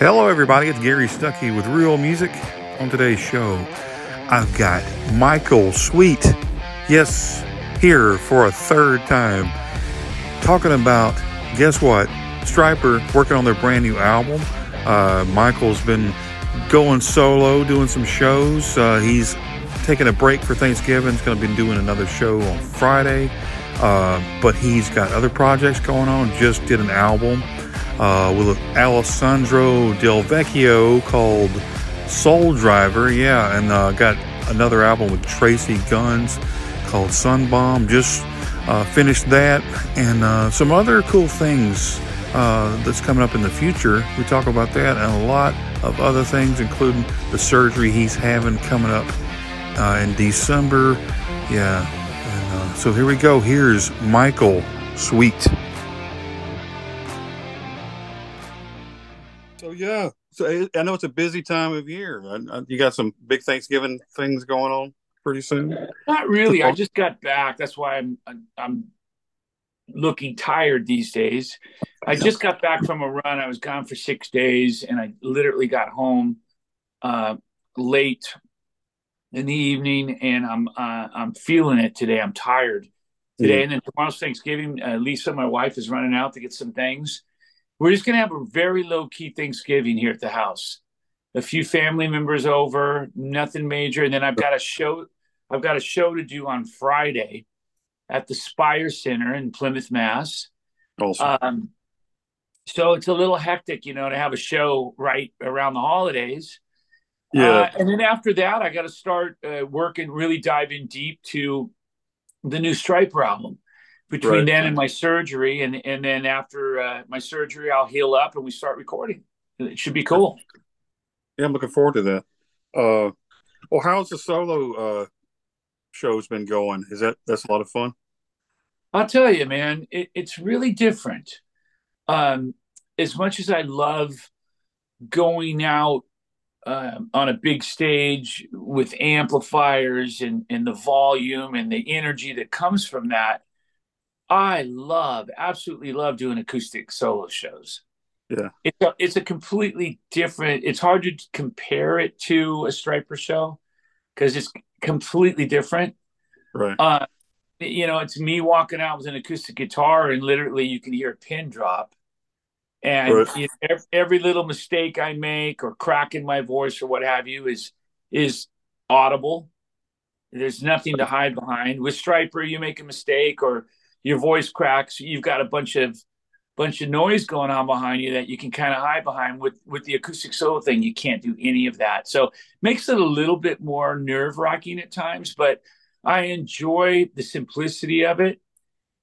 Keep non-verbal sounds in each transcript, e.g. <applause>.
Hello, everybody. It's Gary Stuckey with Real Music. On today's show, I've got Michael Sweet. Yes, here for a third time, talking about guess what? Stryper working on their brand new album. Uh, Michael's been going solo, doing some shows. Uh, he's taking a break for Thanksgiving. He's going to be doing another show on Friday. Uh, but he's got other projects going on. Just did an album uh, with Alessandro Del Vecchio called Soul Driver. Yeah, and uh, got another album with Tracii Guns called Sunbomb. Just uh, finished that, and uh, some other cool things uh, that's coming up in the future. We talk about that and a lot of other things, including the surgery he's having coming up uh, in December. Yeah, and so here we go. Here's Michael Sweet. Yeah, so I know it's a busy time of year. You got some big Thanksgiving things going on pretty soon. Not really. I just got back. That's why I'm I'm looking tired these days. I just got back from a run. I was gone for six days, and I literally got home uh, late in the evening, and I'm uh, I'm feeling it today. I'm tired today, mm. and then tomorrow's Thanksgiving. Uh, Lisa, my wife, is running out to get some things we're just going to have a very low key Thanksgiving here at the house. A few family members over, nothing major, and then I've got a show. I've got a show to do on Friday at the Spire Center in Plymouth, Mass. Awesome. Um, so it's a little hectic, you know, to have a show right around the holidays. Yeah. Uh, and then after that, I got to start uh, working, really dive in deep to the new Stryper album between right. then and my surgery, and and then after uh, my surgery, I'll heal up and we start recording. It should be cool. Yeah, I'm looking forward to that. Uh, well, how's the solo uh, show's been going? Is that that's a lot of fun? I'll tell you, man, it, it's really different. Um, as much as I love going out um, on a big stage with amplifiers and, and the volume and the energy that comes from that, I love, absolutely love doing acoustic solo shows. Yeah. It's a, it's a completely different, it's hard to compare it to a Stryper show because it's completely different. Right. Uh, you know, it's me walking out with an acoustic guitar and literally you can hear a pin drop. And right. you know, every, every little mistake I make or crack in my voice or what have you is is audible. There's nothing to hide behind. With Stryper, you make a mistake or your voice cracks, you've got a bunch of bunch of noise going on behind you that you can kind of hide behind with with the acoustic solo thing. You can't do any of that. So makes it a little bit more nerve wracking at times but i enjoy the simplicity of it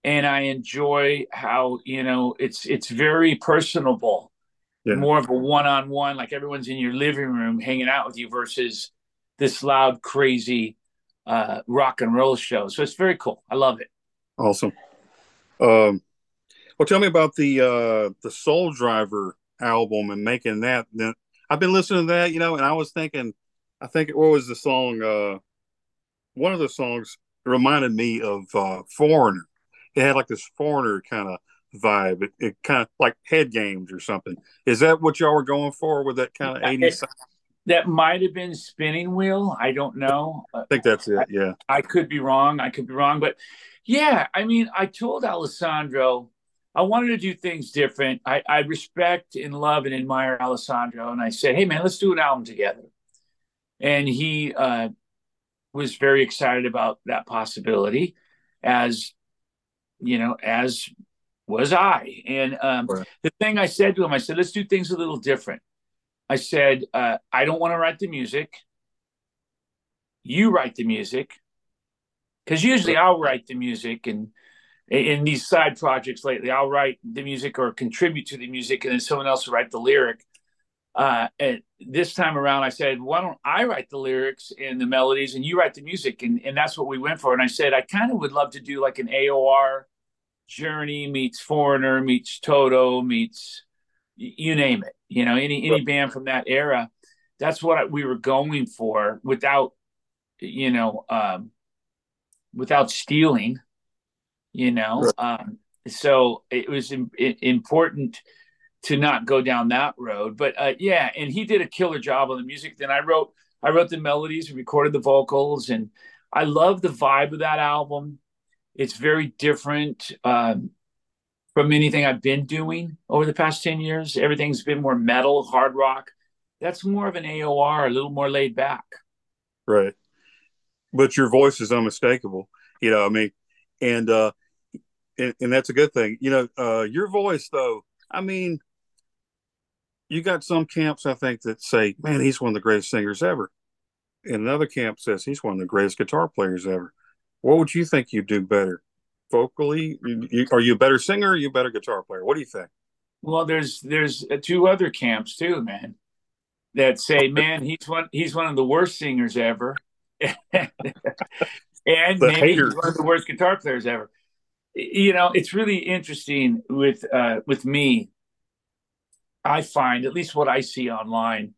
and i enjoy how you know it's it's very personable. Yeah. more of a one-on-one like everyone's in your living room hanging out with you versus this loud crazy uh, rock and roll show. So it's very cool. I love it. Awesome um, well, tell me about the uh, the Soul Driver album and making that. I've been listening to that, you know, and I was thinking, I think what was the song? Uh, one of the songs reminded me of uh, Foreigner. It had like this Foreigner kind of vibe. It, it kind of like Head Games or something. Is that what y'all were going for with that kind of 80s? That might have been Spinning Wheel. I don't know. I think that's it. Yeah. I, I could be wrong. I could be wrong, but yeah, I mean, I told Alessandro I wanted to do things different. I, I respect and love and admire Alessandro, and I said, "Hey, man, let's do an album together." And he uh, was very excited about that possibility, as you know, as was I. And um, right. the thing I said to him, I said, "Let's do things a little different." I said, uh, "I don't want to write the music. You write the music." because usually I'll write the music and in these side projects lately, I'll write the music or contribute to the music, and then someone else will write the lyric. Uh, and this time around, I said, "Why don't I write the lyrics and the melodies, and you write the music?" And and that's what we went for. And I said, I kind of would love to do like an AOR Journey meets Foreigner meets Toto meets you name it. You know, any any band from that era. That's what we were going for without, you know. Um, without stealing, you know. Right. Um, so it was Im- important to not go down that road. But uh, yeah, and he did a killer job on the music. Then I wrote I wrote the melodies, recorded the vocals, and I love the vibe of that album. It's very different um, from anything I've been doing over the past 10 years. Everything's been more metal, hard rock. That's more of an AOR, a little more laid back. Right. But your voice is unmistakable. You know, I mean, and, uh, and, and that's a good thing. You know, uh, your voice, though, I mean, you got some camps I think that say, "Man, he's one of the greatest singers ever," and another camp says he's one of the greatest guitar players ever. What would you think you'd do better, vocally? You, are you a better singer? you a better guitar player? What do you think? Well, there's there's two other camps too, man, that say, <laughs> "Man, he's one he's one of the worst singers ever," <laughs> and maybe he's one of the worst guitar players ever. You know, it's really interesting with uh, with me I find, at least what I see online,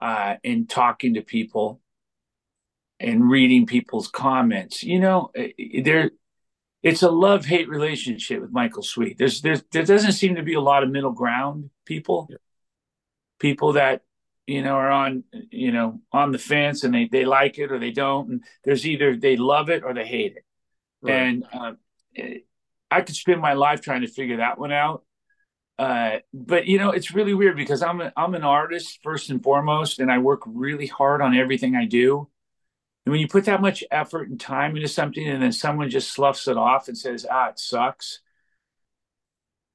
uh, in talking to people and reading people's comments, you know, eh, eh, there, it's a love hate relationship with Michael Sweet. There's, there's, there doesn't seem to be a lot of middle ground people, yeah. people that, you know, are on, you know, on the fence and they, they like it or they don't. And there's either they love it or they hate it. Right. And uh, I could spend my life trying to figure that one out. Uh, but you know, it's really weird because I'm a, I'm an artist first and foremost, and I work really hard on everything I do. And when you put that much effort and time into something, and then someone just sloughs it off and says, "Ah, it sucks,"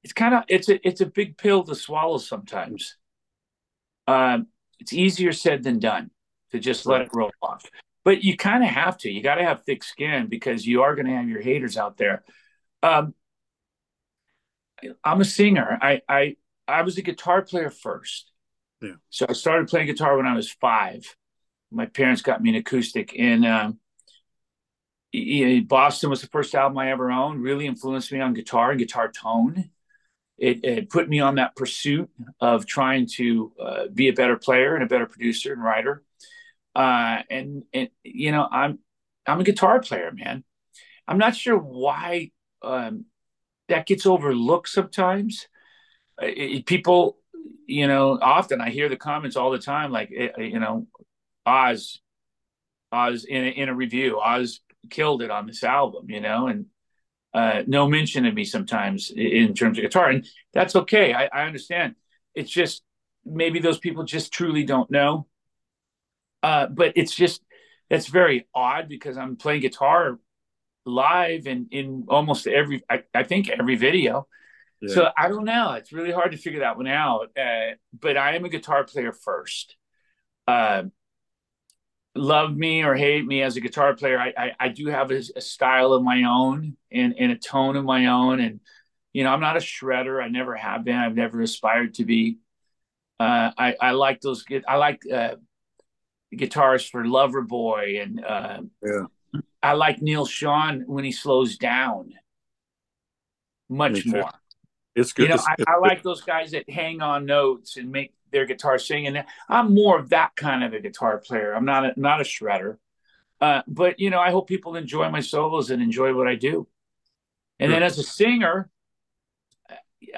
it's kind of it's a it's a big pill to swallow sometimes. Um, it's easier said than done to just let it roll off, but you kind of have to. You got to have thick skin because you are going to have your haters out there. Um, I'm a singer. I I I was a guitar player first. Yeah. So I started playing guitar when I was five. My parents got me an acoustic, and um, Boston was the first album I ever owned. Really influenced me on guitar and guitar tone. It, it put me on that pursuit of trying to uh, be a better player and a better producer and writer. Uh, and and you know, I'm I'm a guitar player, man. I'm not sure why um, that gets overlooked sometimes. It, people, you know, often I hear the comments all the time, like, eh, eh, you know, Oz, Oz in a, in a review, Oz killed it on this album, you know, and uh, no mention of me sometimes in terms of guitar, and that's okay. I, I understand. It's just maybe those people just truly don't know. Uh, but it's just that's very odd because I'm playing guitar live and in almost every I, I think every video. Yeah. So I don't know. It's really hard to figure that one out. Uh, but I am a guitar player first. Uh, love me or hate me as a guitar player, I I, I do have a, a, style of my own and, and a tone of my own. And you know, I'm not a shredder. I never have been. I've never aspired to be. Uh, I I like those. I like uh, guitars for Loverboy and uh, yeah I like Neil Schon when he slows down much more. It's good. You know, I, I, like those guys that hang on notes and make their guitar singing. I'm more of that kind of a guitar player. I'm not a, not a shredder. Uh, but you know, I hope people enjoy my solos and enjoy what I do. And then as a singer,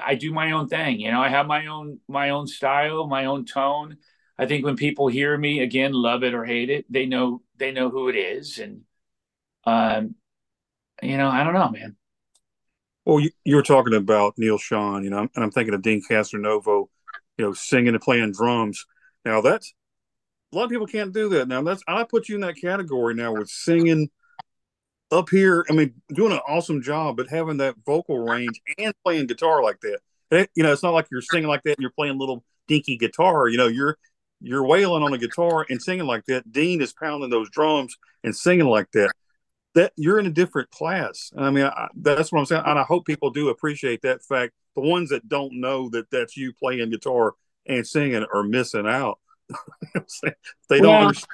I do my own thing. You know, I have my own my own style, my own tone. I think when people hear me again, love it or hate it, they know they know who it is, and um, you know, I don't know, man. Well, you, you were talking about Neil Schon, you know, and I'm thinking of Deen Castronovo, you know, singing and playing drums. Now that's a lot of people can't do that. Now that's I put you in that category now with singing up here. I mean, doing an awesome job, but having that vocal range and playing guitar like that. It, you know, it's not like you're singing like that and you're playing little dinky guitar. You know, you're you're wailing on a guitar and singing like that. Deen is pounding those drums and singing like that that you're in a different class. I mean, I, that's what I'm saying, and I hope people do appreciate that fact. The ones that don't know that that's you playing guitar and singing are missing out. <laughs> they don't. understand.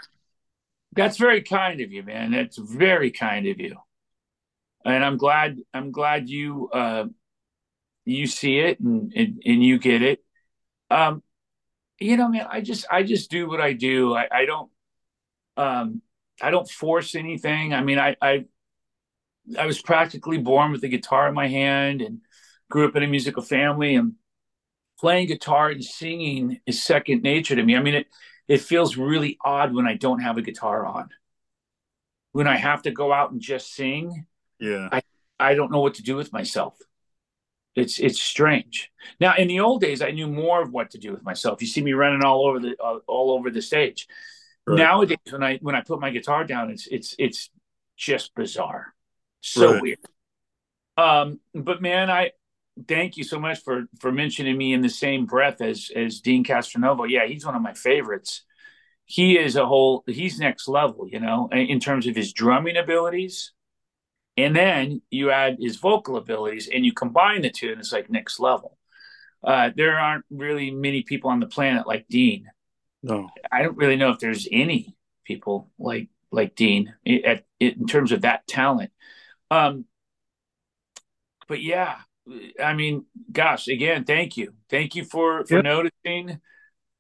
That's very kind of you, man. That's very kind of you, and I'm glad. I'm glad you uh, you see it and, and and you get it. Um, you know, man, I just I just do what I do. I, I don't um I don't force anything. I mean, I, I I was practically born with a guitar in my hand and grew up in a musical family and playing guitar and singing is second nature to me. I mean, it it feels really odd when I don't have a guitar on. When I have to go out and just sing, yeah, I I don't know what to do with myself. It's it's strange. Now, in the old days, I knew more of what to do with myself. You see me running all over the uh, all over the stage. Right. Nowadays, when I when I put my guitar down, it's it's it's just bizarre, so right. weird. Um, but man, I thank you so much for for mentioning me in the same breath as as Deen Castronovo. Yeah, he's one of my favorites. He is a whole. He's next level, you know, in terms of his drumming abilities. And then you add his vocal abilities, and you combine the two, and it's like next level. Uh, there aren't really many people on the planet like Deen. No, I don't really know if there's any people like like Deen at, in terms of that talent. Um, but yeah, I mean, gosh, again, thank you, thank you for for yep. noticing.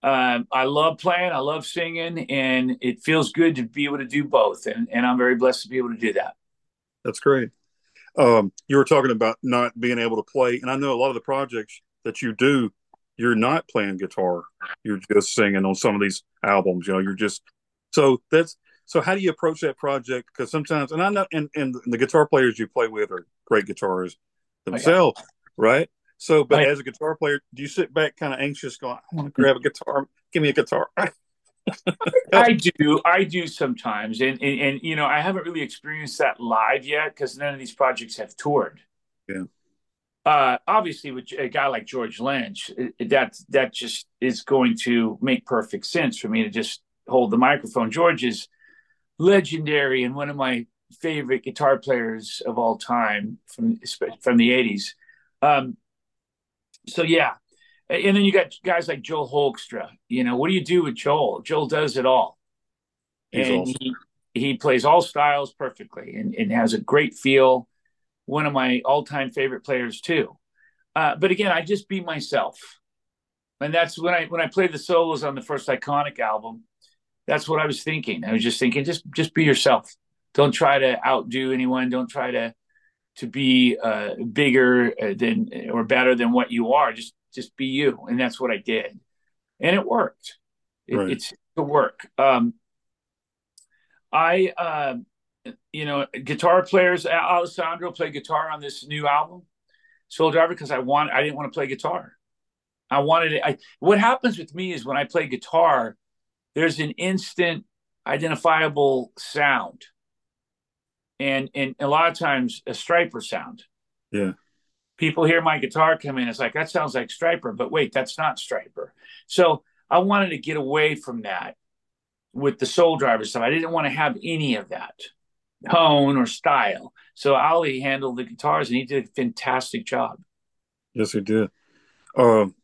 Um, I love playing, I love singing, and it feels good to be able to do both, and and I'm very blessed to be able to do that. That's great. Um, you were talking about not being able to play, and I know a lot of the projects that you do, you're not playing guitar, you're just singing on some of these albums. You know, you're just so that's so. How do you approach that project? Because sometimes, and I know, and and the guitar players you play with are great guitarists themselves, right? So, but as a guitar player, do you sit back kind of anxious, going, "I want to grab a guitar, give me a guitar"? <laughs> I do, I do sometimes, and, and, and you know, I haven't really experienced that live yet because none of these projects have toured. Yeah. Uh, obviously, with a guy like George Lynch, that that just is going to make perfect sense for me to just hold the microphone. George is legendary and one of my favorite guitar players of all time from from the '80s. Um, so yeah, and then you got guys like Joel Hoekstra. You know, what do you do with Joel? Joel does it all, He's and awesome. he he plays all styles perfectly and, and has a great feel. One of my all time favorite players too. Uh, but again, I just be myself, and that's when I when I played the solos on the first Iconic album. That's what I was thinking. I was just thinking, just just be yourself don't try to outdo anyone. Don't try to to be uh, bigger uh, than or better than what you are. Just just be you, and that's what I did, and it worked. It, right. It's the work. Um, I, uh, you know, guitar players. Alessandro played guitar on this new album, Soul Driver, because I want. I didn't want to play guitar. I wanted it. I, what happens with me is when I play guitar, there's an instant identifiable sound and and a lot of times a Stryper sound. Yeah. People hear my guitar come in, it's like that sounds like Stryper, but wait, that's not Stryper. So I wanted to get away from that with the Soul Driver stuff. I didn't want to have any of that tone or style. So Ali handled the guitars, and he did a fantastic job. Yes, he did. Um,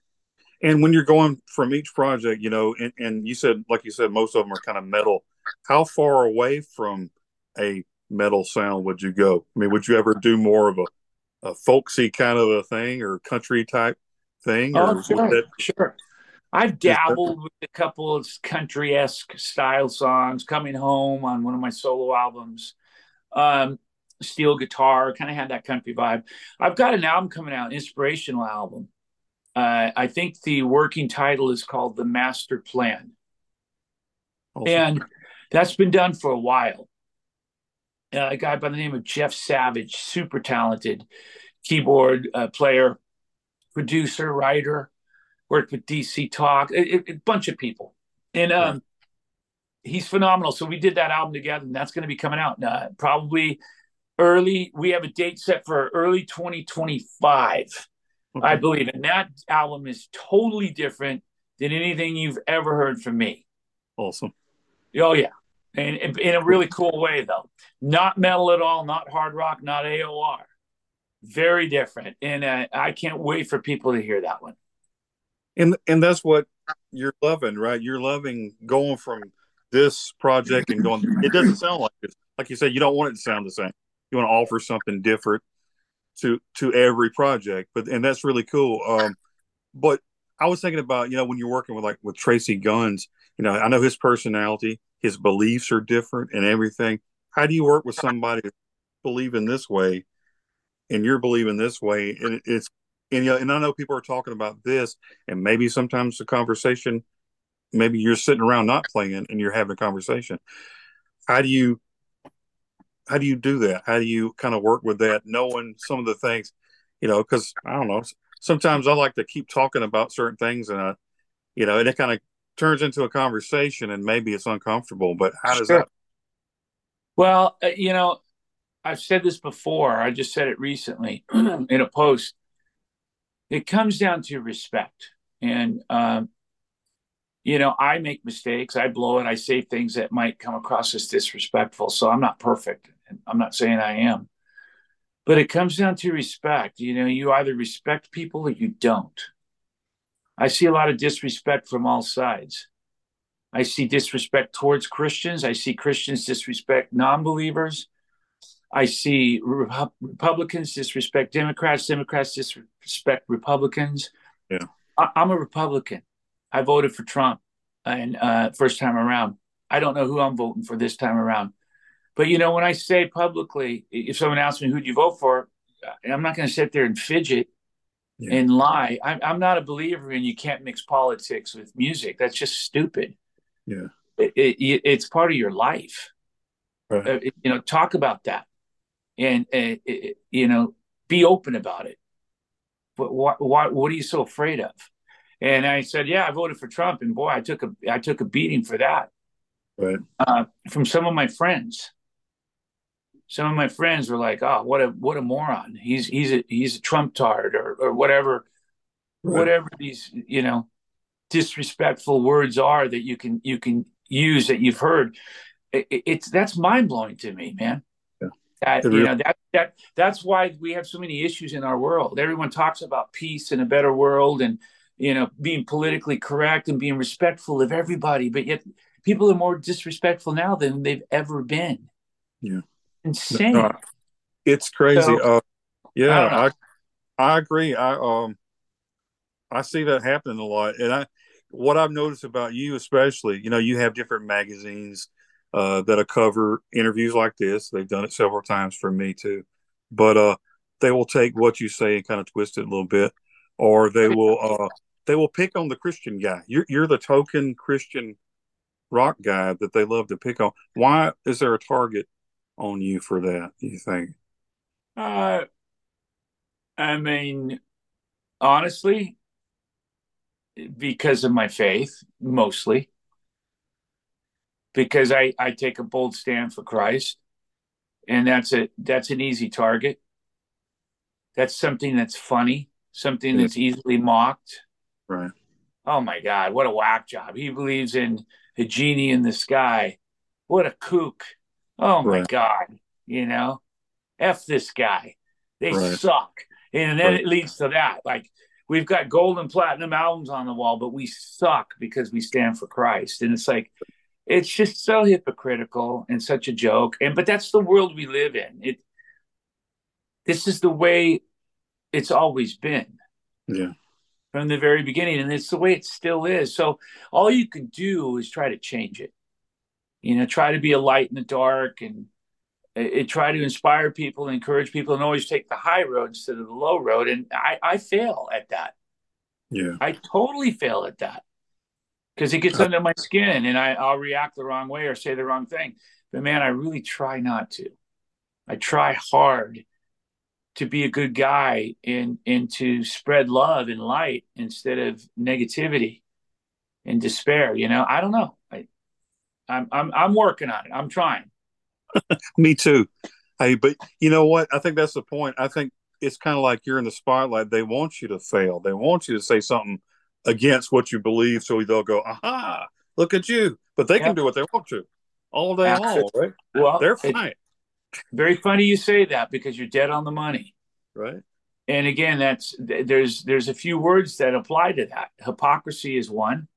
and when you're going from each project, you know, and, and you said, like you said, most of them are kind of metal. How far away from a metal sound would you go? I mean, would you ever do more of a, a folksy kind of a thing or country type thing? Oh, sure, that... sure. I've dabbled with a couple of country esque style songs. Coming home on one of my solo albums, um, steel guitar, kind of had that country vibe. I've got an album coming out, inspirational album. Uh, I think the working title is called The Master Plan. Awesome. And that's been done for a while uh, a guy by the name of Jeff Savage, super talented keyboard uh, player, producer, writer, worked with DC Talk, a, a bunch of people. And um, he's phenomenal. So we did that album together, and that's going to be coming out uh, probably early. We have a date set for early 2025, okay. I believe. And that album is totally different than anything you've ever heard from me. Awesome. Oh, yeah in, in a really cool way though. Not metal at all not hard rock not aor very different. And uh, i can't wait for people to hear that one. And and that's what you're loving right? You're loving going from this project and going it doesn't sound like it. Like you said you don't want it to sound the same. You want to offer something different to to every project. But and that's really cool. Um but i was thinking about you know when you're working with like with Tracii Guns you know i know his personality his beliefs are different and everything. How do you work with somebody believing this way and you're believing this way? And it's and you know, and I know people are talking about this, and maybe sometimes the conversation, maybe you're sitting around not playing and you're having a conversation. How do you how do you do that? How do you kind of work with that, knowing some of the things, you know? Because I don't know. Sometimes I like to keep talking about certain things, and I, you know, and it kind of turns into a conversation, and maybe it's uncomfortable. But how does sure. that? Well, uh, you know, I've said this before. I just said it recently <clears throat> in a post. It comes down to respect, and um, you know, I make mistakes. I blow it. I say things that might come across as disrespectful. So I'm not perfect. and I'm not saying I am. But it comes down to respect. You know, you either respect people or you don't. I see a lot of disrespect from all sides. I see disrespect towards Christians. I see Christians disrespect non believers. I see Republicans disrespect Democrats, Democrats disrespect Republicans. Yeah. I- am a Republican. I voted for Trump and uh, first time around. I don't know who I'm voting for this time around. But you know, when I say publicly, if someone asks me who'd you vote for, I'm not going to sit there and fidget yeah. and lie. I'm, I'm not a believer in you can't mix politics with music. That's just stupid. Yeah, it, it, it's part of your life. Right. Uh, you know, talk about that, and uh, you know, be open about it. But what, what, what are you so afraid of? And I said, yeah, I voted for Trump, and boy, I took a I took a beating for that. Right. Uh, from some of my friends some of my friends were like, "Oh, what a what a moron! He's he's a he's a Trump tard or or whatever, right. whatever these you know disrespectful words are that you can you can use that you've heard. It, it's that's mind blowing to me, man. Yeah. That, you know that that that's why we have so many issues in our world. Everyone talks about peace and a better world, and you know being politically correct and being respectful of everybody, but yet people are more disrespectful now than they've ever been. Yeah insane. Uh, it's crazy. So, uh, yeah, I, I, I agree. I um I see that happening a lot, and I what I've noticed about you, especially, you know, you have different magazines uh, that cover interviews like this. They've done it several times for me too, but uh, they will take what you say and kind of twist it a little bit, or they will uh, they will pick on the Christian guy. You're you're the token Christian rock guy that they love to pick on. Why is there a target on you for that? Do you think? Uh, I mean, honestly, because of my faith, mostly. Because I I take a bold stand for Christ, and that's a that's an easy target. That's something that's funny, something that's easily mocked. Right. Oh my God, what a whack job! He believes in a genie in the sky. What a kook! Oh my right. God, you know, F this guy. They right. suck. And then right. it leads to that. Like we've got gold and platinum albums on the wall, but we suck because we stand for Christ. And it's like, it's just so hypocritical and such a joke. And but that's the world we live in. It this is the way it's always been. Yeah. From the very beginning. And it's the way it still is. So all you can do is try to change it you know try to be a light in the dark and it, it, try to inspire people and encourage people and always take the high road instead of the low road. And i i fail at that. Yeah. I totally fail at that. Because it gets uh, under my skin and I, i'll react the wrong way or say the wrong thing. But man i really try not to. I try hard to be a good guy and and to spread love and light instead of negativity and despair you know? I don't know I'm I'm I'm working on it. I'm trying. <laughs> Me too. Hey, but you know what? I think that's the point. I think it's kind of like you're in the spotlight. They want you to fail. They want you to say something against what you believe, so they'll go, "Aha! Look at you!" But they can do what they want to all day long, right? Well, they're fine. Very funny you say that because you're dead on the money, right? And again, that's there's there's a few words that apply to that. Hypocrisy is one.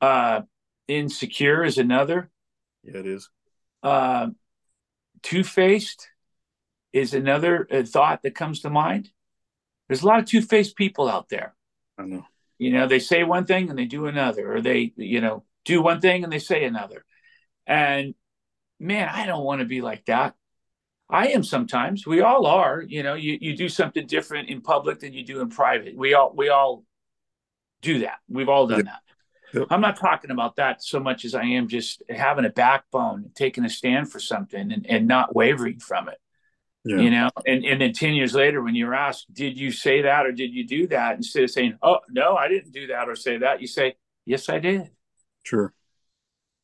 Uh, Insecure is another. Yeah, it is. Uh, two faced is another uh, thought that comes to mind. There's a lot of two faced people out there. I know. You know, they say one thing and they do another, or they, you know, do one thing and they say another. And man, I don't want to be like that. I am sometimes. We all are. You know, you, you do something different in public than you do in private. We all we all do that. We've all done yep. that. Yep. I'm not talking about that so much as I am just having a backbone, taking a stand for something and, and not wavering from it. Yeah. You know, and, and then 10 years later, when you're asked, did you say that or did you do that? Instead of saying, oh, no, I didn't do that or say that, you say, yes, I did. Sure.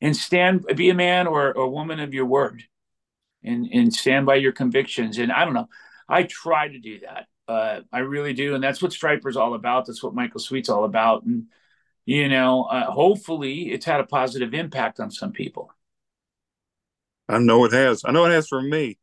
And stand, be a man or a woman of your word and, and stand by your convictions. And I don't know, I try to do that. Uh, I really do. And that's what Stryper's all about. That's what Michael Sweet's all about. And, you know, uh, hopefully it's had a positive impact on some people. I know it has. I know it has for me.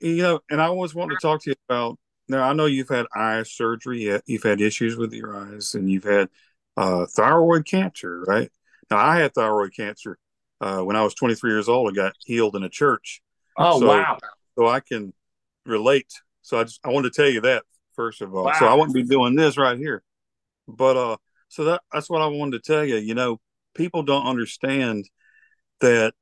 You know, and I always want to talk to you about. Now, I know you've had eye surgery. You've had issues with your eyes, and you've had uh, thyroid cancer, right? Now, I had thyroid cancer uh, when I was 23 years old. I got healed in a church. Oh so, wow! So I can relate. So I just I wanted to tell you that first of all. Wow. So I wouldn't be doing this right here, but uh, so that that's what I wanted to tell you. You know, people don't understand that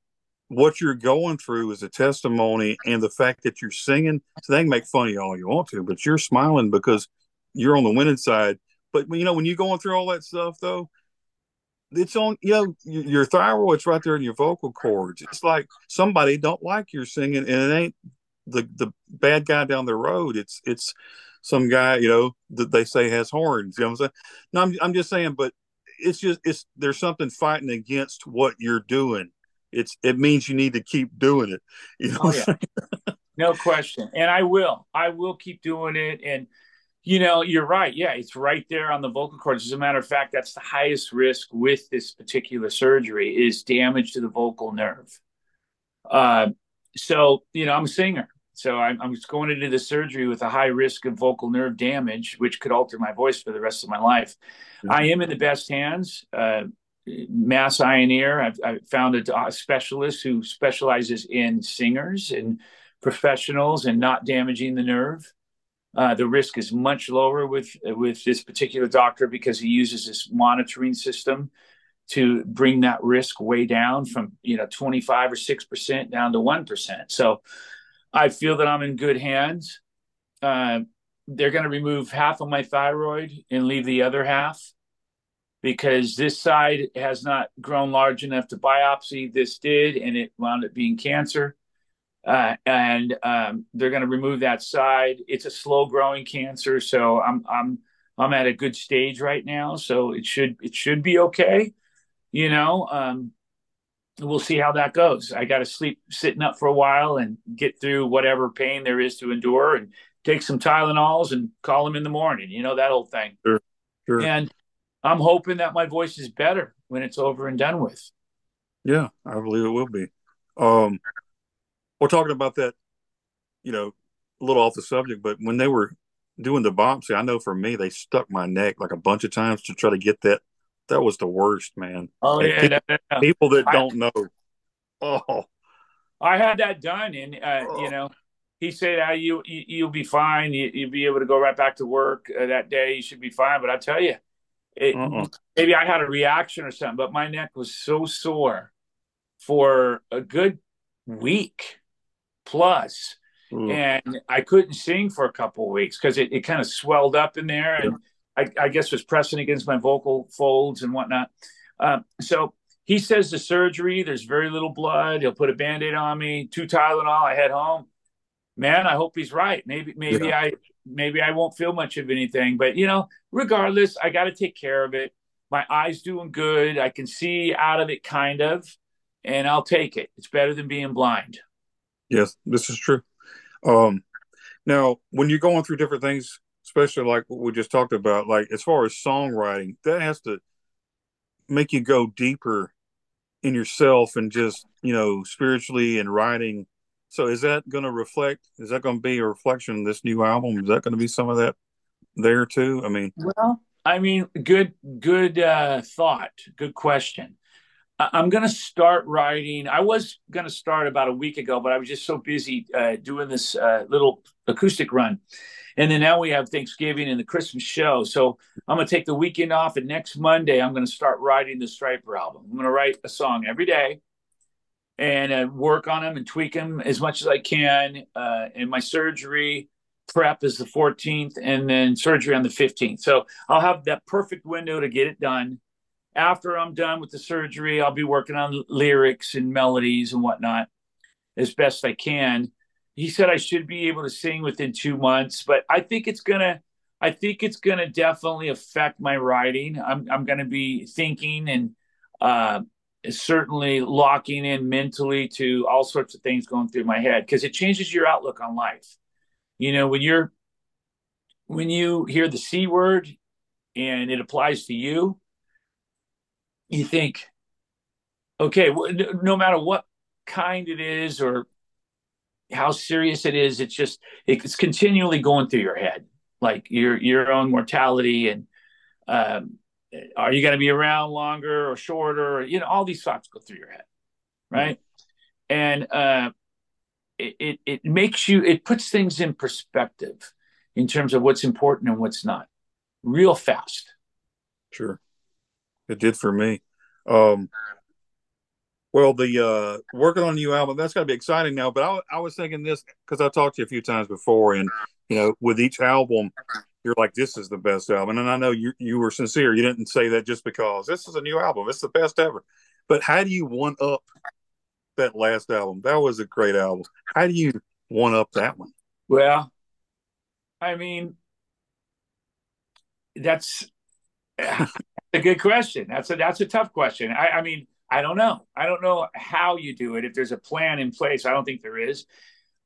what you're going through is a testimony, and the fact that you're singing. So they can make fun of you all you want to, but you're smiling because you're on the winning side. But you know, when you're going through all that stuff, though, it's on you know your thyroid's right there in your vocal cords. It's like somebody don't like your singing, and it ain't the the bad guy down the road. It's it's some guy, you know, that they say has horns. You know what I'm saying? No, I'm, I'm just saying, but it's just it's there's something fighting against what you're doing. It's it means you need to keep doing it. You know, oh, yeah. <laughs> no question. And I will. I will keep doing it. And you know, you're right. Yeah, it's right there on the vocal cords. As a matter of fact, that's the highest risk with this particular surgery is damage to the vocal nerve. Uh, so you know, I'm a singer. So I'm, I'm going into the surgery with a high risk of vocal nerve damage, which could alter my voice for the rest of my life. Mm-hmm. I am in the best hands. Uh, Mass Ear, I've, I've found a, a specialist who specializes in singers and professionals and not damaging the nerve. Uh, the risk is much lower with with this particular doctor because he uses this monitoring system to bring that risk way down from you know 25 or 6 percent down to 1 percent so I feel that I'm in good hands. Uh, they're going to remove half of my thyroid and leave the other half because this side has not grown large enough to biopsy. This did, and it wound up being cancer. Uh, and um, they're going to remove that side. It's a slow growing cancer, so I'm I'm I'm at a good stage right now. So it should it should be okay. You know, um, we'll see how that goes. I got to sleep sitting up for a while and get through whatever pain there is to endure and take some Tylenols and call them in the morning. You know, that old thing. Sure. Sure. And I'm hoping that my voice is better when it's over and done with. Yeah, I believe it will be. Um, we're talking about that, you know, a little off the subject, but when they were doing the biopsy, I know for me, they stuck my neck like a bunch of times to try to get that that was the worst, man. Oh yeah, people, no, no, people that I, don't know. Oh, I had that done, and uh, oh. you know, he said, uh, "You, you will be fine. You, will be able to go right back to work uh, that day. You should be fine." But I tell you, it, uh-uh. maybe I had a reaction or something, but my neck was so sore for a good week plus. Mm. And I couldn't sing for a couple of weeks because it, it kind of swelled up in there. And I, I, guess was pressing against my vocal folds and whatnot. Uh, so he says the surgery, there's very little blood. He'll put a band-aid on me, two Tylenol. I head home. Man, I hope he's right. Maybe, maybe yeah. I, maybe I won't feel much of anything. But you know, regardless, I got to take care of it. My eyes doing good. I can see out of it, kind of, and I'll take it. It's better than being blind. Yes, this is true. Um, now, when you're going through different things especially like what we just talked about, like as far as songwriting, that has to make you go deeper in yourself and just, you know, spiritually and writing. So is that going to reflect, is that going to be a reflection of this new album? Is that going to be some of that there too? I mean, well, I mean, good, good uh, thought. Good question. I'm going to start writing. I was going to start about a week ago, but I was just so busy uh, doing this uh, little acoustic run. And then now we have Thanksgiving and the Christmas show. So I'm going to take the weekend off, and next Monday I'm going to start writing the Stryper album. I'm going to write a song every day, and uh, work on them and tweak them as much as I can. Uh, and my surgery prep is the 14th, and then surgery on the 15th. So I'll have that perfect window to get it done. After I'm done with the surgery, I'll be working on lyrics and melodies and whatnot as best I can. He said I should be able to sing within two months, but I think it's gonna. I think it's gonna definitely affect my writing. I'm I'm gonna be thinking and uh, certainly locking in mentally to all sorts of things going through my head because it changes your outlook on life. You know, when you're when you hear the C word and it applies to you, you think, okay, no matter what kind it is or how serious it is, it's just it's continually going through your head, like your your own mortality and um, are you going to be around longer or shorter? Or, you know, all these thoughts go through your head, right? Mm-hmm. And uh, it, it it makes you it puts things in perspective in terms of what's important and what's not, real fast. Sure, it did for me. Um, well, the uh, working on a new album that's got to be exciting now. But I, I was thinking this because I talked to you a few times before, and you know, with each album, you're like, this is the best album. And I know you you were sincere. You didn't say that just because this is a new album. It's the best ever. But how do you one up that last album? That was a great album. How do you one up that one? Well, I mean, that's a good question. That's a that's a tough question. I, I mean, I don't know. I don't know how you do it. If there's a plan in place, I don't think there is.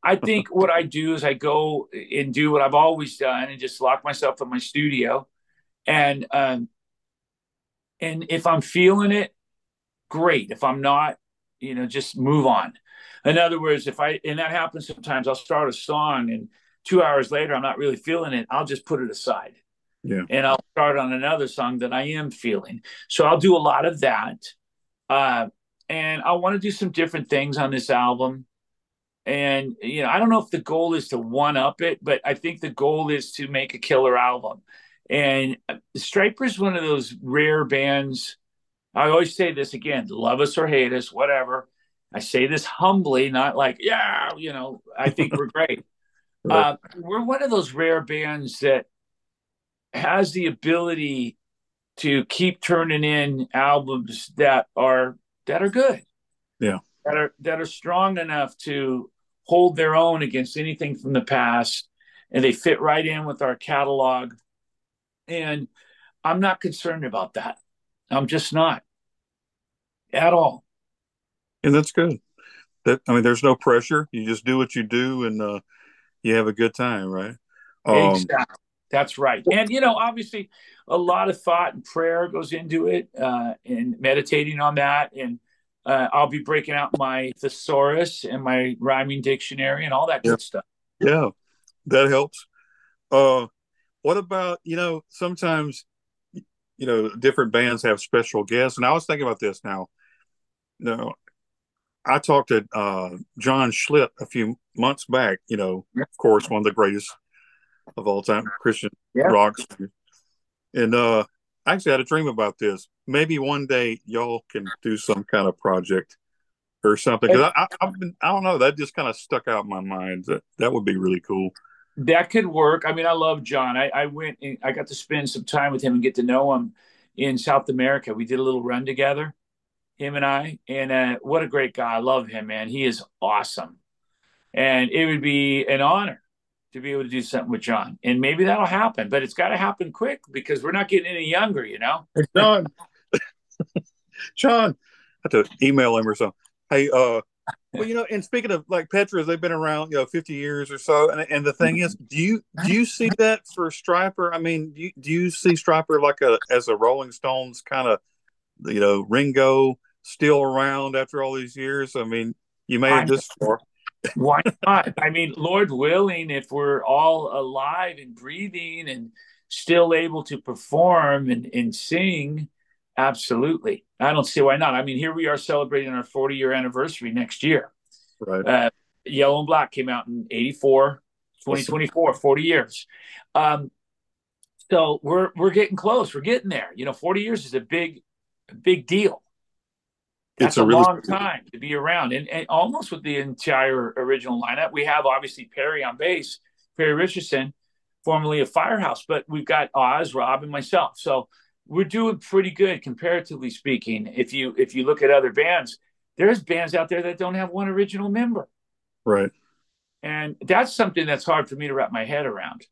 I think <laughs> what I do is I go and do what I've always done and just lock myself in my studio. And um, and if I'm feeling it, great. If I'm not, you know, just move on. In other words, if I and that happens sometimes, I'll start a song and two hours later I'm not really feeling it. I'll just put it aside. Yeah. And I'll start on another song that I am feeling. So I'll do a lot of that. Uh, and I want to do some different things on this album. And you know, I don't know if the goal is to one up it, but I think the goal is to make a killer album. And uh, Stryper is one of those rare bands. I always say this again: love us or hate us, whatever. I say this humbly, not like, yeah, you know, I think we're great. <laughs> right. uh, we're one of those rare bands that has the ability to keep turning in albums that are that are good. Yeah. That are that are strong enough to hold their own against anything from the past and they fit right in with our catalog. And i'm not concerned about that. I'm just not. At all. And that's good. That i mean there's no pressure. You just do what you do and uh, you have a good time right? Um, exactly that's right and you know obviously a lot of thought and prayer goes into it uh, and meditating on that and uh, I'll be breaking out my thesaurus and my rhyming dictionary and all that yeah. good stuff. Yeah, that helps. Uh, what about you know sometimes you know different bands have special guests, and I was thinking about this now. You know, I talked to uh, John Schlitt a few months back. You know, of course, one of the greatest of all time Christian yeah. rock, and uh, I actually had a dream about this. Maybe one day y'all can do some kind of project or something. Because I, I, have been, I don't know, that just kind of stuck out in my mind. That that would be really cool. That could work. I mean, I love John. I, I went, and I got to spend some time with him and get to know him in South America. We did a little run together, him and I. And uh, what a great guy! I love him, man. He is awesome, and it would be an honor to be able to do something with John. And maybe that'll happen, but it's got to happen quick because we're not getting any younger, you know? John, <laughs> John, I have to email him or something. Hey, uh, well, you know, and speaking of like Petras, they've been around, you know, 50 years or so. And, and the thing is, do you, do you see that for Stryper? I mean, do you, do you see Stryper like a, as a Rolling Stones kind of, you know, Ringo still around after all these years? I mean, you may have far. Why not? I mean, Lord willing, if we're all alive and breathing and still able to perform and, and sing, absolutely. I don't see why not. I mean, here we are celebrating our 40 year anniversary next year. Right. Uh, Yellow and Black came out in 84, 2024, 40 years. Um, so we're we're getting close. We're getting there. You know, 40 years is a big, big deal. That's it's a, a really long time to be around, and, and almost with the entire original lineup. We have obviously Perry on bass, Perry Richardson, formerly of Firehouse, but we've got Oz, Rob, and myself. So we're doing pretty good comparatively speaking. If you if you look at other bands, there's bands out there that don't have one original member. Right. And that's something that's hard for me to wrap my head around.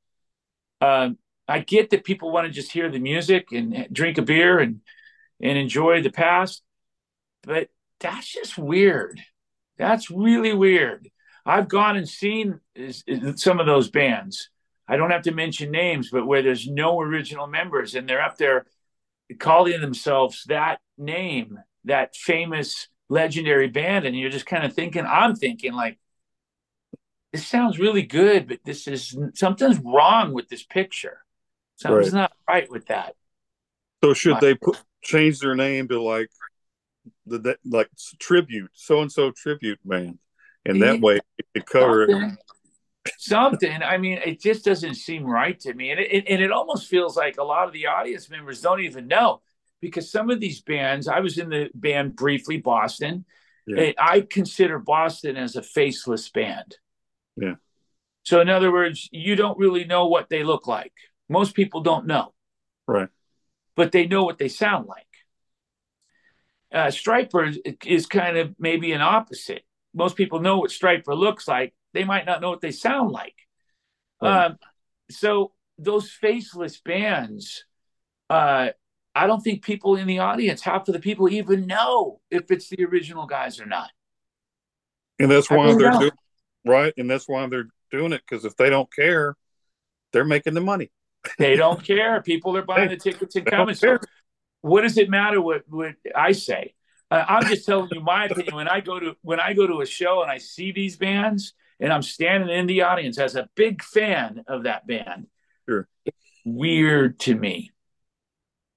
Um, I get that people want to just hear the music and drink a beer and and enjoy the past, but that's just weird. That's really weird. I've gone and seen some of those bands. I don't have to mention names, but where there's no original members and they're up there calling themselves that name, that famous legendary band, and you're just kind of thinking, I'm thinking like, this sounds really good, but this is something's wrong with this picture. Something's right. not right with that. So should they put change their name to like the like tribute so and so tribute band, and that way it could cover something. Something. I mean, it just doesn't seem right to me, and it, and it almost feels like a lot of the audience members don't even know because some of these bands. I was in the band briefly, Boston. Yeah. I consider Boston as a faceless band. Yeah. So in other words, you don't really know what they look like. Most people don't know. Right. But they know what they sound like. Uh, Stryper is kind of maybe an opposite. Most people know what Stryper looks like. They might not know what they sound like. Right. Um, so those faceless bands, uh, I don't think people in the audience, half of the people even know if it's the original guys or not. And that's why they're doing right, and that's why they're doing it because if they don't care, they're making the money. they don't <laughs> care. People are buying the tickets and coming. So, what does it matter what what I say? Uh, I'm just telling you my opinion. When I go to when I go to a show and I see these bands, and I'm standing in the audience as a big fan of that band, sure. it's weird to me.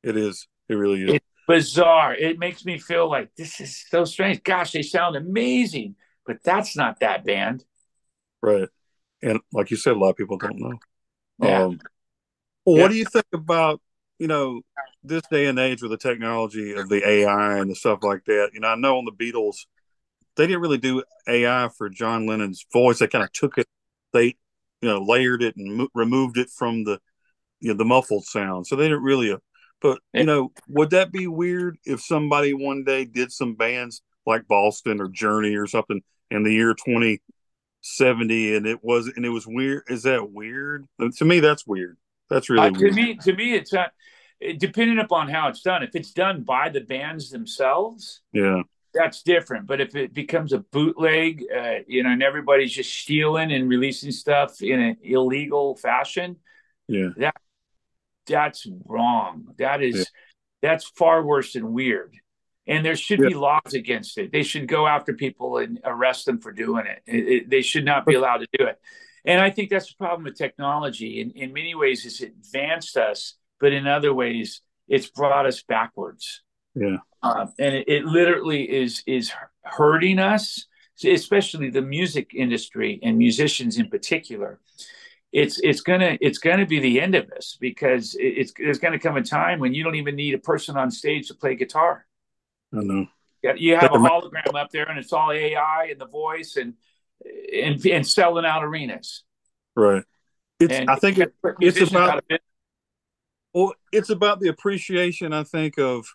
It is. It really is. It's bizarre. It makes me feel like this is so strange. Gosh, they sound amazing, but that's not that band. Right. And like you said, a lot of people don't know. Yeah. Um, well, yeah. what do you think about, you know, this day and age with the technology of the AI and the stuff like that? You know, I know on the Beatles, they didn't really do AI for John Lennon's voice. They kind of took it, they, you know, layered it and mo- removed it from the, you know, the muffled sound. So they didn't really, uh, but, you know, would that be weird if somebody one day did some bands like Boston or Journey or something in the year 2070 and it was and it was weird is that weird to me that's weird that's really uh, to me to me it's not depending upon how it's done if it's done by the bands themselves yeah that's different but if it becomes a bootleg uh, you know and everybody's just stealing and releasing stuff in an illegal fashion yeah that that's wrong that is yeah. that's far worse than weird and there should yeah. be laws against it. They should go after people and arrest them for doing it. It, it. They should not be allowed to do it. And I think that's the problem with technology. In, in many ways, it's advanced us, but in other ways, it's brought us backwards. Yeah. Um, and it, it, literally is is hurting us, especially the music industry and musicians in particular. It's it's gonna it's gonna be the end of this because it's there's gonna come a time when you don't even need a person on stage to play guitar. I know. Yeah, you have a hologram up there, and it's all AI and the voice and and and selling out arenas. Right. It's. And I think it, it's about. Well, it's about the appreciation. I think of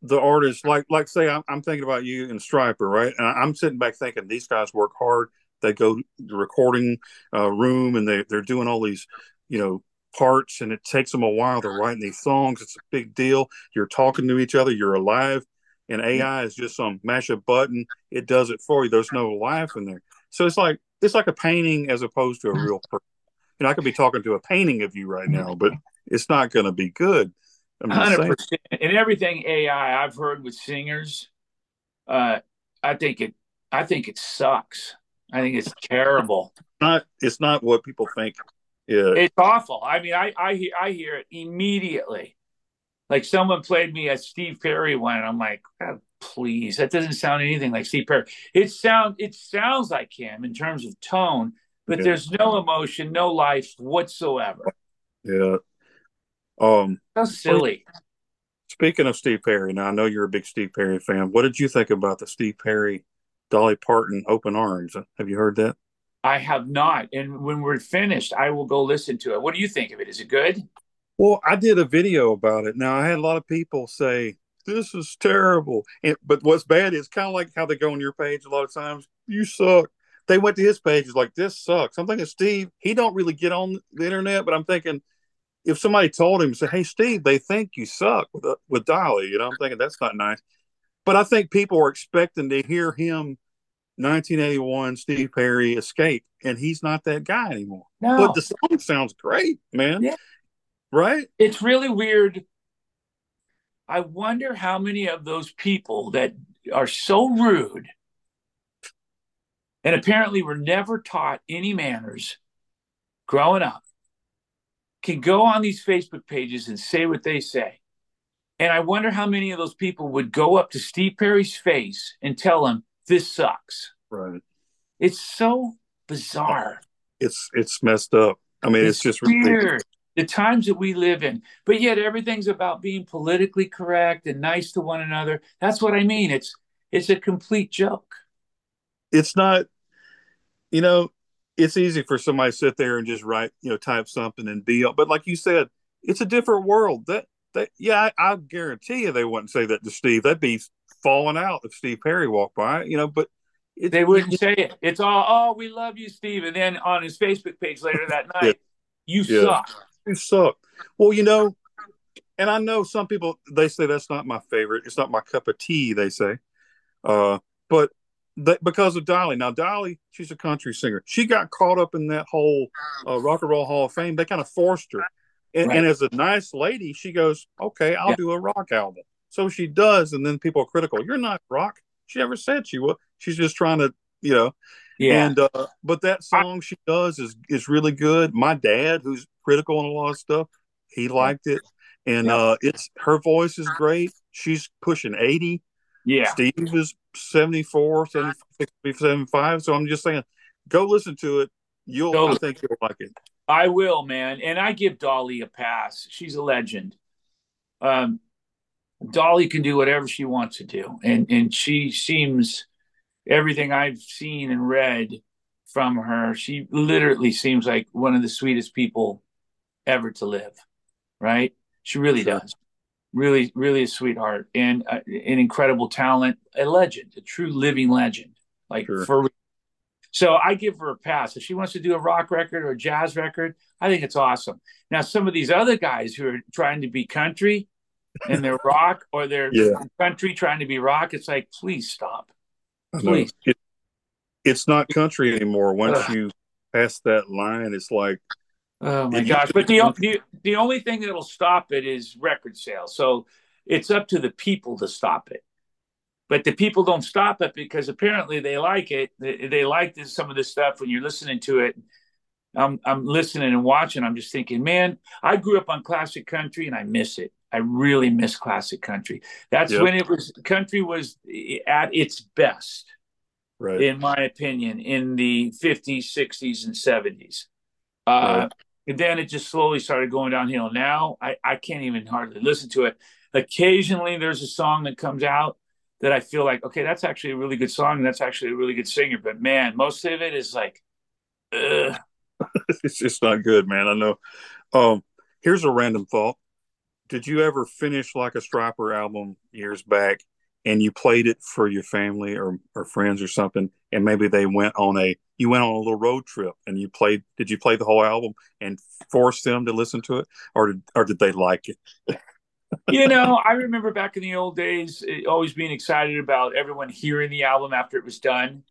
the artists. Like, like say, I'm, I'm thinking about you and Stryper, right? And I'm sitting back thinking these guys work hard. They go to the recording uh, room and they they're doing all these, you know, parts, and it takes them a while. They're writing these songs. It's a big deal. You're talking to each other. You're alive and AI mm-hmm. is just some mash a button, it does it for you. There's no life in there. So it's like it's like a painting as opposed to a mm-hmm. real person. You know, I could be talking to a painting of you right mm-hmm. now, but it's not going to be good. Hundred percent. And everything AI I've heard with singers, uh, I think it. I think it sucks. I think it's terrible. Not. It's not what people think. Yeah. It's awful. I mean, I I hear I hear it immediately. Like someone played me a Steve Perry one, and I'm like, oh, please, that doesn't sound anything like Steve Perry. It sound it sounds like him in terms of tone, but yeah. there's no emotion, no life whatsoever. Yeah. Um so silly. Speaking of Steve Perry, now I know you're a big Steve Perry fan. What did you think about the Steve Perry, Dolly Parton Open Arms? Have you heard that? I have not. And when we're finished, I will go listen to it. What do you think of it? Is it good? Well, I did a video about it. Now I had a lot of people say this is terrible, and, but what's bad is kind of like how they go on your page a lot of times. You suck. They went to his page, is like this sucks. I'm thinking Steve, he don't really get on the internet, but I'm thinking if somebody told him, say, "Hey, Steve, they think you suck with uh, with Dolly," you know, I'm thinking that's not nice. But I think people are expecting to hear him 1981 Steve Perry escape, and he's not that guy anymore. No. But the song sounds great, man. Yeah. Right? It's really weird. I wonder how many of those people that are so rude and apparently were never taught any manners growing up can go on these Facebook pages and say what they say. And I wonder how many of those people would go up to Steve Perry's face and tell him, this sucks. Right. It's so bizarre. It's it's messed up. I mean, it's, it's just weird. Ridiculous. The times that we live in, but yet everything's about being politically correct and nice to one another. That's what I mean. It's it's a complete joke. It's not, you know, it's easy for somebody to sit there and just write, you know, type something and be, up. but like you said, it's a different world. That that yeah, I, I guarantee you they wouldn't say that to Steve. That'd be falling out if Steve Perry walked by, you know, but it, they wouldn't say it. It's all, oh, we love you, Steve. And then on his Facebook page later that night, yeah. you yeah. suck. You suck. Well, you know, and I know some people they say that's not my favorite. It's not my cup of tea. They say, uh, but that because of Dolly. Now Dolly, she's a country singer. She got caught up in that whole uh, Rock and Roll Hall of Fame. They kind of forced her, and, right. and, as a nice lady, she goes, "Okay, I'll yeah. do a rock album." So she does, and then people are critical. You're not rock. She never said she was. She's just trying to, you know. Yeah. And uh, but that song she does is is really good. My dad, who's critical on a lot of stuff, he liked it, and uh, it's her voice is great. She's pushing eighty. Yeah. Steve is 74, 76, 75. So I'm just saying, go listen to it. You'll, go. I think you'll like it. I will, man. And I give Dolly a pass. She's a legend. Um, Dolly can do whatever she wants to do, and and she seems everything I've seen and read from her. She literally seems like one of the sweetest people ever to live. Right? She really sure. does. Really, really a sweetheart and uh, an incredible talent, a legend, a true living legend. Like sure. for so I give her a pass. If she wants to do a rock record or a jazz record, I think it's awesome. Now, some of these other guys who are trying to be country, and they're <laughs> rock or they're yeah. country trying to be rock. It's like, please stop. Please. It, it's not country anymore. Once Ugh. you pass that line, it's like, oh my gosh! But the, the the only thing that'll stop it is record sales. So it's up to the people to stop it. But the people don't stop it because apparently they like it. They, they like this, some of this stuff when you're listening to it. I'm I'm listening and watching. I'm just thinking, man, I grew up on classic country and I miss it. I really miss classic country. That's yep. when it was country was at its best, right. in my opinion, in the 50s, 60s, and 70s. Uh, right. And then it just slowly started going downhill. Now I, I can't even hardly listen to it. Occasionally there's a song that comes out that I feel like, okay, that's actually a really good song. And that's actually a really good singer. But man, most of it is like, <laughs> it's just not good, man. I know. Um, here's a random thought did you ever finish like a Stryper album years back and you played it for your family or, or friends or something and maybe they went on a you went on a little road trip and you played did you play the whole album and force them to listen to it or did, or did they like it you know i remember back in the old days eh, always being excited about everyone hearing the album after it was done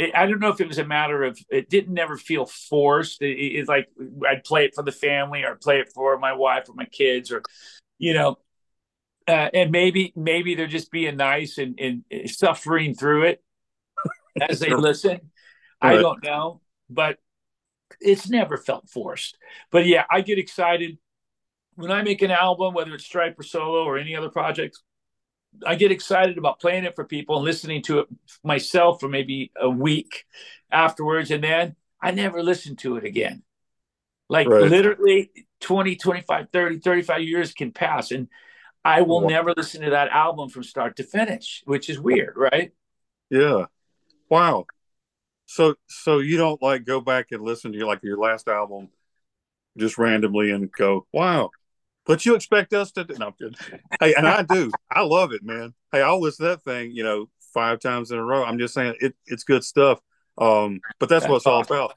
it, I don't know if it was a matter of it didn't never feel forced. It, it's like I'd play it for the family or play it for my wife or my kids or, you know, uh, and maybe maybe they're just being nice and, and suffering through it as they listen. Right. I don't know, but it's never felt forced. But yeah, I get excited when I make an album, whether it's Stripe or solo or any other projects. I get excited about playing it for people and listening to it myself for maybe a week afterwards. And then I never listen to it again. Like right. literally 20, 25, 30, 35 years can pass. And I will never listen to that album from start to finish, which is weird, right? Yeah. Wow. So so you don't like go back and listen to your like your last album just randomly and go, wow. But you expect us to no, hey, and I do. I love it, man. Hey, I'll listen to that thing, you know, five times in a row. I'm just saying it, it's good stuff. Um, but that's, that's what it's all about.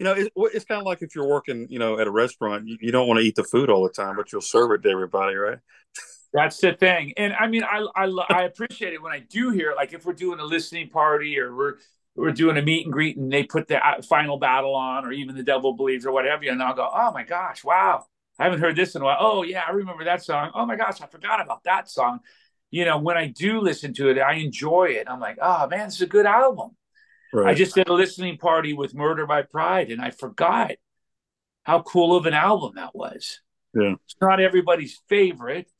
You know, it, it's kind of like if you're working, you know, at a restaurant, you, you don't want to eat the food all the time, but you'll serve it to everybody, right? That's the thing, and I mean, I I, I appreciate it when I do hear, like, if we're doing a listening party or we're we're doing a meet and greet, and they put the uh, final battle on, or even the devil believes, or whatever, and I'll go, oh my gosh, wow, I haven't heard this in a while. Oh yeah, I remember that song. Oh my gosh, I forgot about that song. You know, when I do listen to it, I enjoy it. I'm like, oh man, it's a good album. Right. I just did a listening party with Murder by Pride, and I forgot how cool of an album that was. Yeah, it's not everybody's favorite,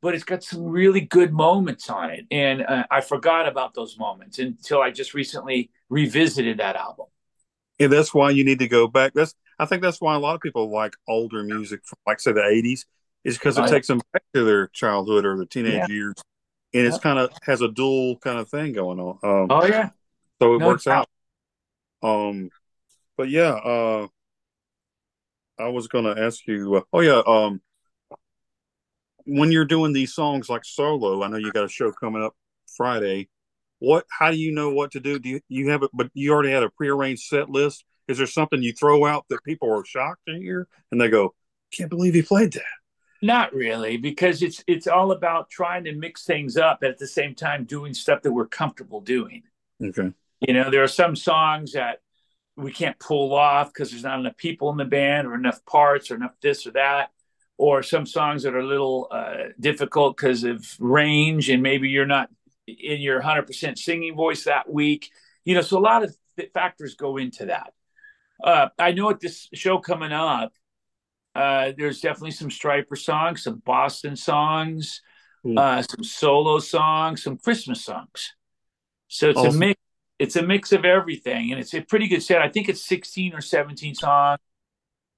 but it's got some really good moments on it. And uh, I forgot about those moments until I just recently revisited that album. And that's why you need to go back. That's I think that's why a lot of people like older music from like say the 80s is because it takes them back to their childhood or their teenage yeah. years. And it's kind of has a dual kind of thing going on. Um, oh yeah. So it no works out. Um but yeah, uh I was going to ask you uh, oh yeah, um when you're doing these songs like solo, I know you got a show coming up Friday. What? How do you know what to do? Do you, you have it? But you already had a prearranged set list. Is there something you throw out that people are shocked to hear and they go, "Can't believe he played that"? Not really, because it's it's all about trying to mix things up at the same time doing stuff that we're comfortable doing. Okay. You know, there are some songs that we can't pull off because there's not enough people in the band or enough parts or enough this or that or some songs that are a little uh, difficult because of range and maybe you're not in your 100% singing voice that week you know so a lot of factors go into that uh, i know at this show coming up uh, there's definitely some Stryper songs some boston songs mm. uh, some solo songs some christmas songs so it's awesome. a mix it's a mix of everything and it's a pretty good set i think it's 16 or 17 songs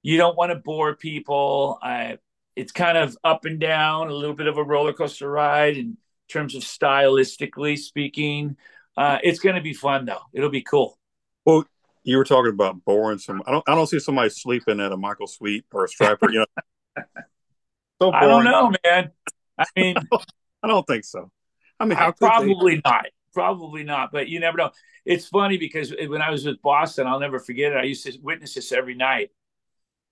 you don't want to bore people. I, it's kind of up and down, a little bit of a roller coaster ride in terms of stylistically speaking. Uh, it's going to be fun though. It'll be cool. Well, you were talking about boring some. I don't. I don't see somebody sleeping at a Michael Sweet or a Stryper. You know. <laughs> so I don't know, man. I mean, <laughs> I don't think so. I mean, how probably they... not. Probably not. But you never know. It's funny because when I was with Boston, I'll never forget it. I used to witness this every night,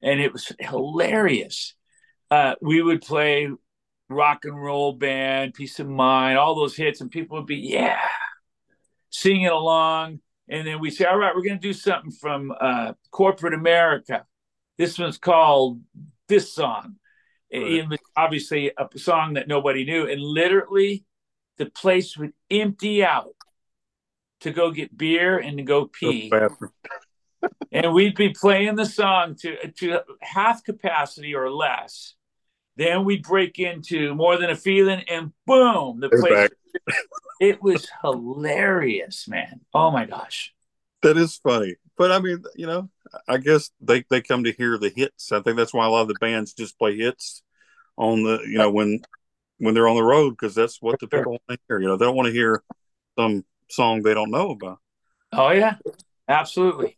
and it was hilarious uh, we would play rock and roll band, peace of mind, all those hits, and people would be, yeah, singing along. And then we say, all right, we're going to do something from uh, corporate America. This one's called this song. Right. obviously a song that nobody knew. And literally, the place would empty out to go get beer and to go pee. and we'd be playing the song to to half capacity or less then we break into more than a feeling, and boom, the place. <laughs> it was hilarious, man. Oh my gosh. That is funny, but I mean, you know, I guess they they come to hear the hits. I think that's why a lot of the bands just play hits on the, you know, when when they're on the road because that's what the people want to hear. You know, they don't want to hear some song they don't know about. Oh yeah, absolutely.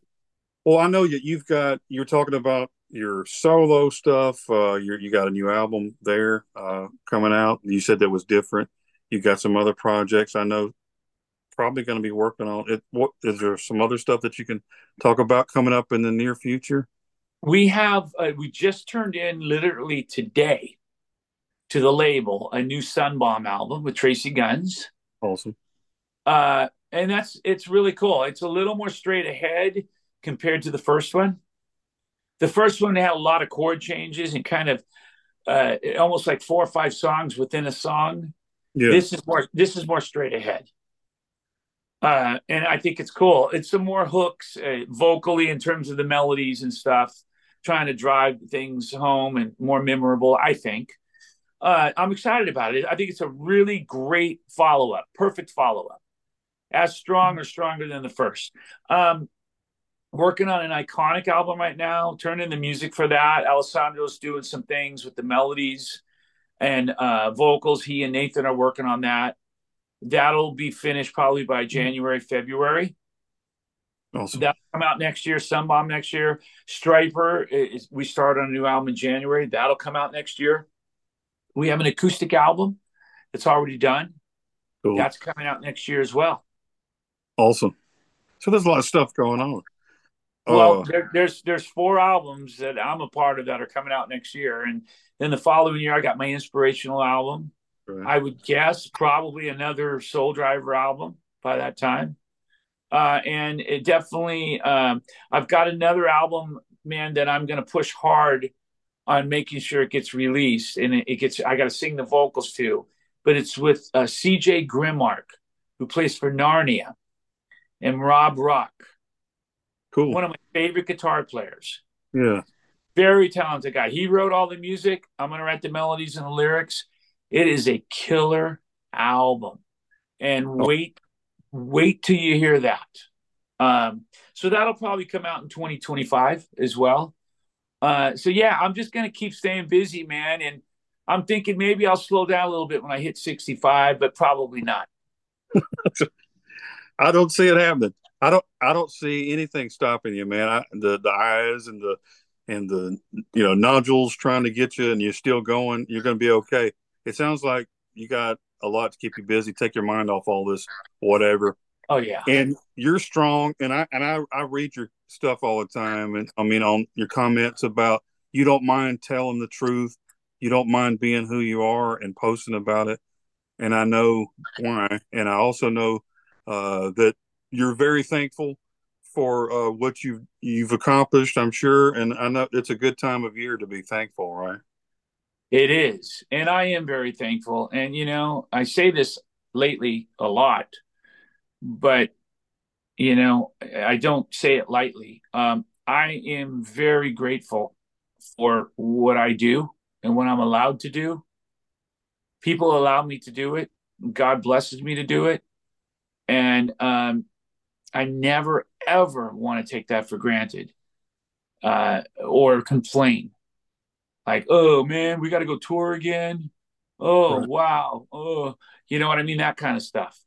Well, I know that you've got you're talking about your solo stuff. Uh, you you got a new album there uh, coming out. You said that was different. You got some other projects. I know probably going to be working on it. What is there some other stuff that you can talk about coming up in the near future? We have uh, we just turned in literally today to the label a new Sunbomb album with Tracii Guns. Awesome. Uh, and that's it's really cool. It's a little more straight ahead compared to the first one the first one had a lot of chord changes and kind of uh, almost like four or five songs within a song. Yeah. This is more this is more straight ahead. Uh, and I think it's cool. It's some more hooks uh, vocally in terms of the melodies and stuff, trying to drive things home and more memorable. I think uh, I'm excited about it. I think it's a really great follow up, perfect follow up, as strong or stronger than the first. Um, working on an iconic album right now, turning the music for that. Alessandro's doing some things with the melodies. and uh, vocals. He and Nathan are working on that. That'll be finished probably by January, February. Awesome. That'll come out next year. Sunbomb next year. Stryper, is, we start on a new album in January. That'll come out next year. We have an acoustic album that's already done. Cool. That's coming out next year as well. Awesome. So there's a lot of stuff going on. Well, there, there's there's four albums that I'm a part of that are coming out next year, and then the following year I got my inspirational album. right. I would guess probably another Soul Driver album by that time. Uh, and it definitely, um, I've got another album, man, that I'm going to push hard on making sure it gets released and it, it gets, I got to sing the vocals too. But it's with uh, CJ Grimmark, who plays for Narnia, and Rob Rock, cool. one of my favorite guitar players. yeah. Very talented guy. He wrote all the music. I'm going to write the melodies and the lyrics. It is a killer album. And Oh. wait, wait till you hear that. Um, so that'll probably come out in 2025 as well. Uh, so yeah, I'm just going to keep staying busy, man. And I'm thinking maybe I'll slow down a little bit when I hit 65, but probably not. <laughs> I don't see it happening. I don't. I don't see anything stopping you, man. I, the the eyes and the and the you know nodules trying to get you, and you're still going. You're going to be okay. It sounds like you got a lot to keep you busy. Take your mind off all this, whatever. Oh yeah. And you're strong. And I and I I read your stuff all the time, and I mean on your comments about you don't mind telling the truth. You don't mind being who you are and posting about it. And I know why. And I also know uh, that you're very thankful for uh, what you've you've accomplished. I'm sure, and I know it's a good time of year to be thankful, right? It is. And I am very thankful. And, you know, I say this lately a lot, but, you know, I don't say it lightly. Um, I am very grateful for what I do and what I'm allowed to do. People allow me to do it. God blesses me to do it. And um, I never, ever want to take that for granted uh, or complain like, oh man, we got to go tour again. Oh Right. wow. Oh, you know what I mean? That kind of stuff.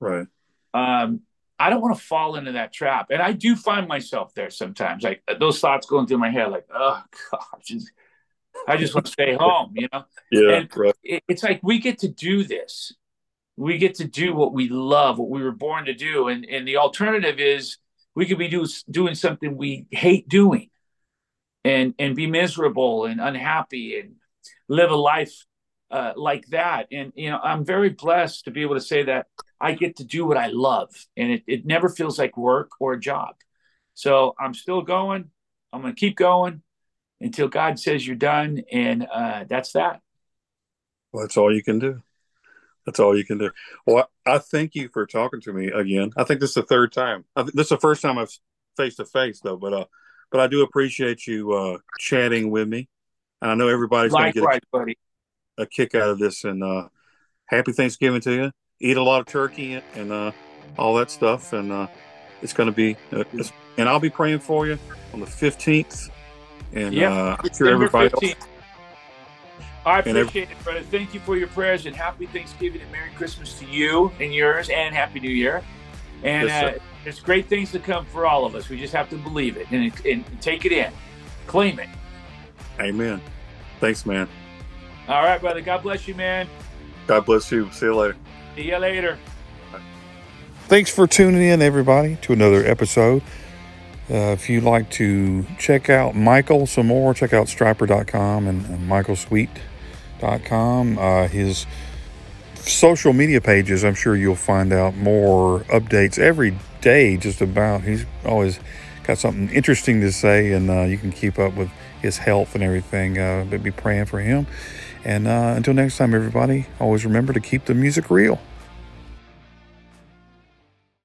Right. Um, I don't want to fall into that trap, and I do find myself there sometimes. Like those thoughts going through my head, like, oh <laughs> god, just, I just want to stay home. You know, Yeah. And- right. it, it's like we get to do this. We get to do what we love, what we were born to do, and and the alternative is we could be do, doing something we hate doing, and and be miserable and unhappy and live a life uh, like that. And you know, I'm very blessed to be able to say that I get to do what I love, and it it never feels like work or a job. So I'm still going. I'm going to keep going until God says you're done, and uh, that's that. Well, that's all you can do. That's all you can do. Well, I thank you for talking to me again. I think this is the third time. I think this is the first time I've face to face though, but uh, but I do appreciate you uh chatting with me. And I know everybody's going to get a, a kick out of this. And uh, happy Thanksgiving to you. Eat a lot of turkey and uh, all that stuff. And uh, it's going to be. Uh, and I'll be praying for you on the fifteenth. And Yep. uh, I'm sure everybody. Else, 15th. I appreciate it, brother. Thank you for your prayers and happy Thanksgiving and Merry Christmas to you and yours and Happy New Year. And Yes, uh, there's great things to come for all of us. We just have to believe it and, and take it in, claim it. Amen. Thanks, man. All right, brother. God bless you, man. God bless you. See you later. See you later. Thanks for tuning in, everybody, to another episode. Uh, if you'd like to check out Michael some more, check out stryper.com and, and michaelsweet.com. Uh, his social media pages, I'm sure you'll find out more updates every day, just about. He's always got something interesting to say, and uh, you can keep up with his health and everything. Uh, but be praying for him. And uh, until next time, everybody, always remember to keep the music real.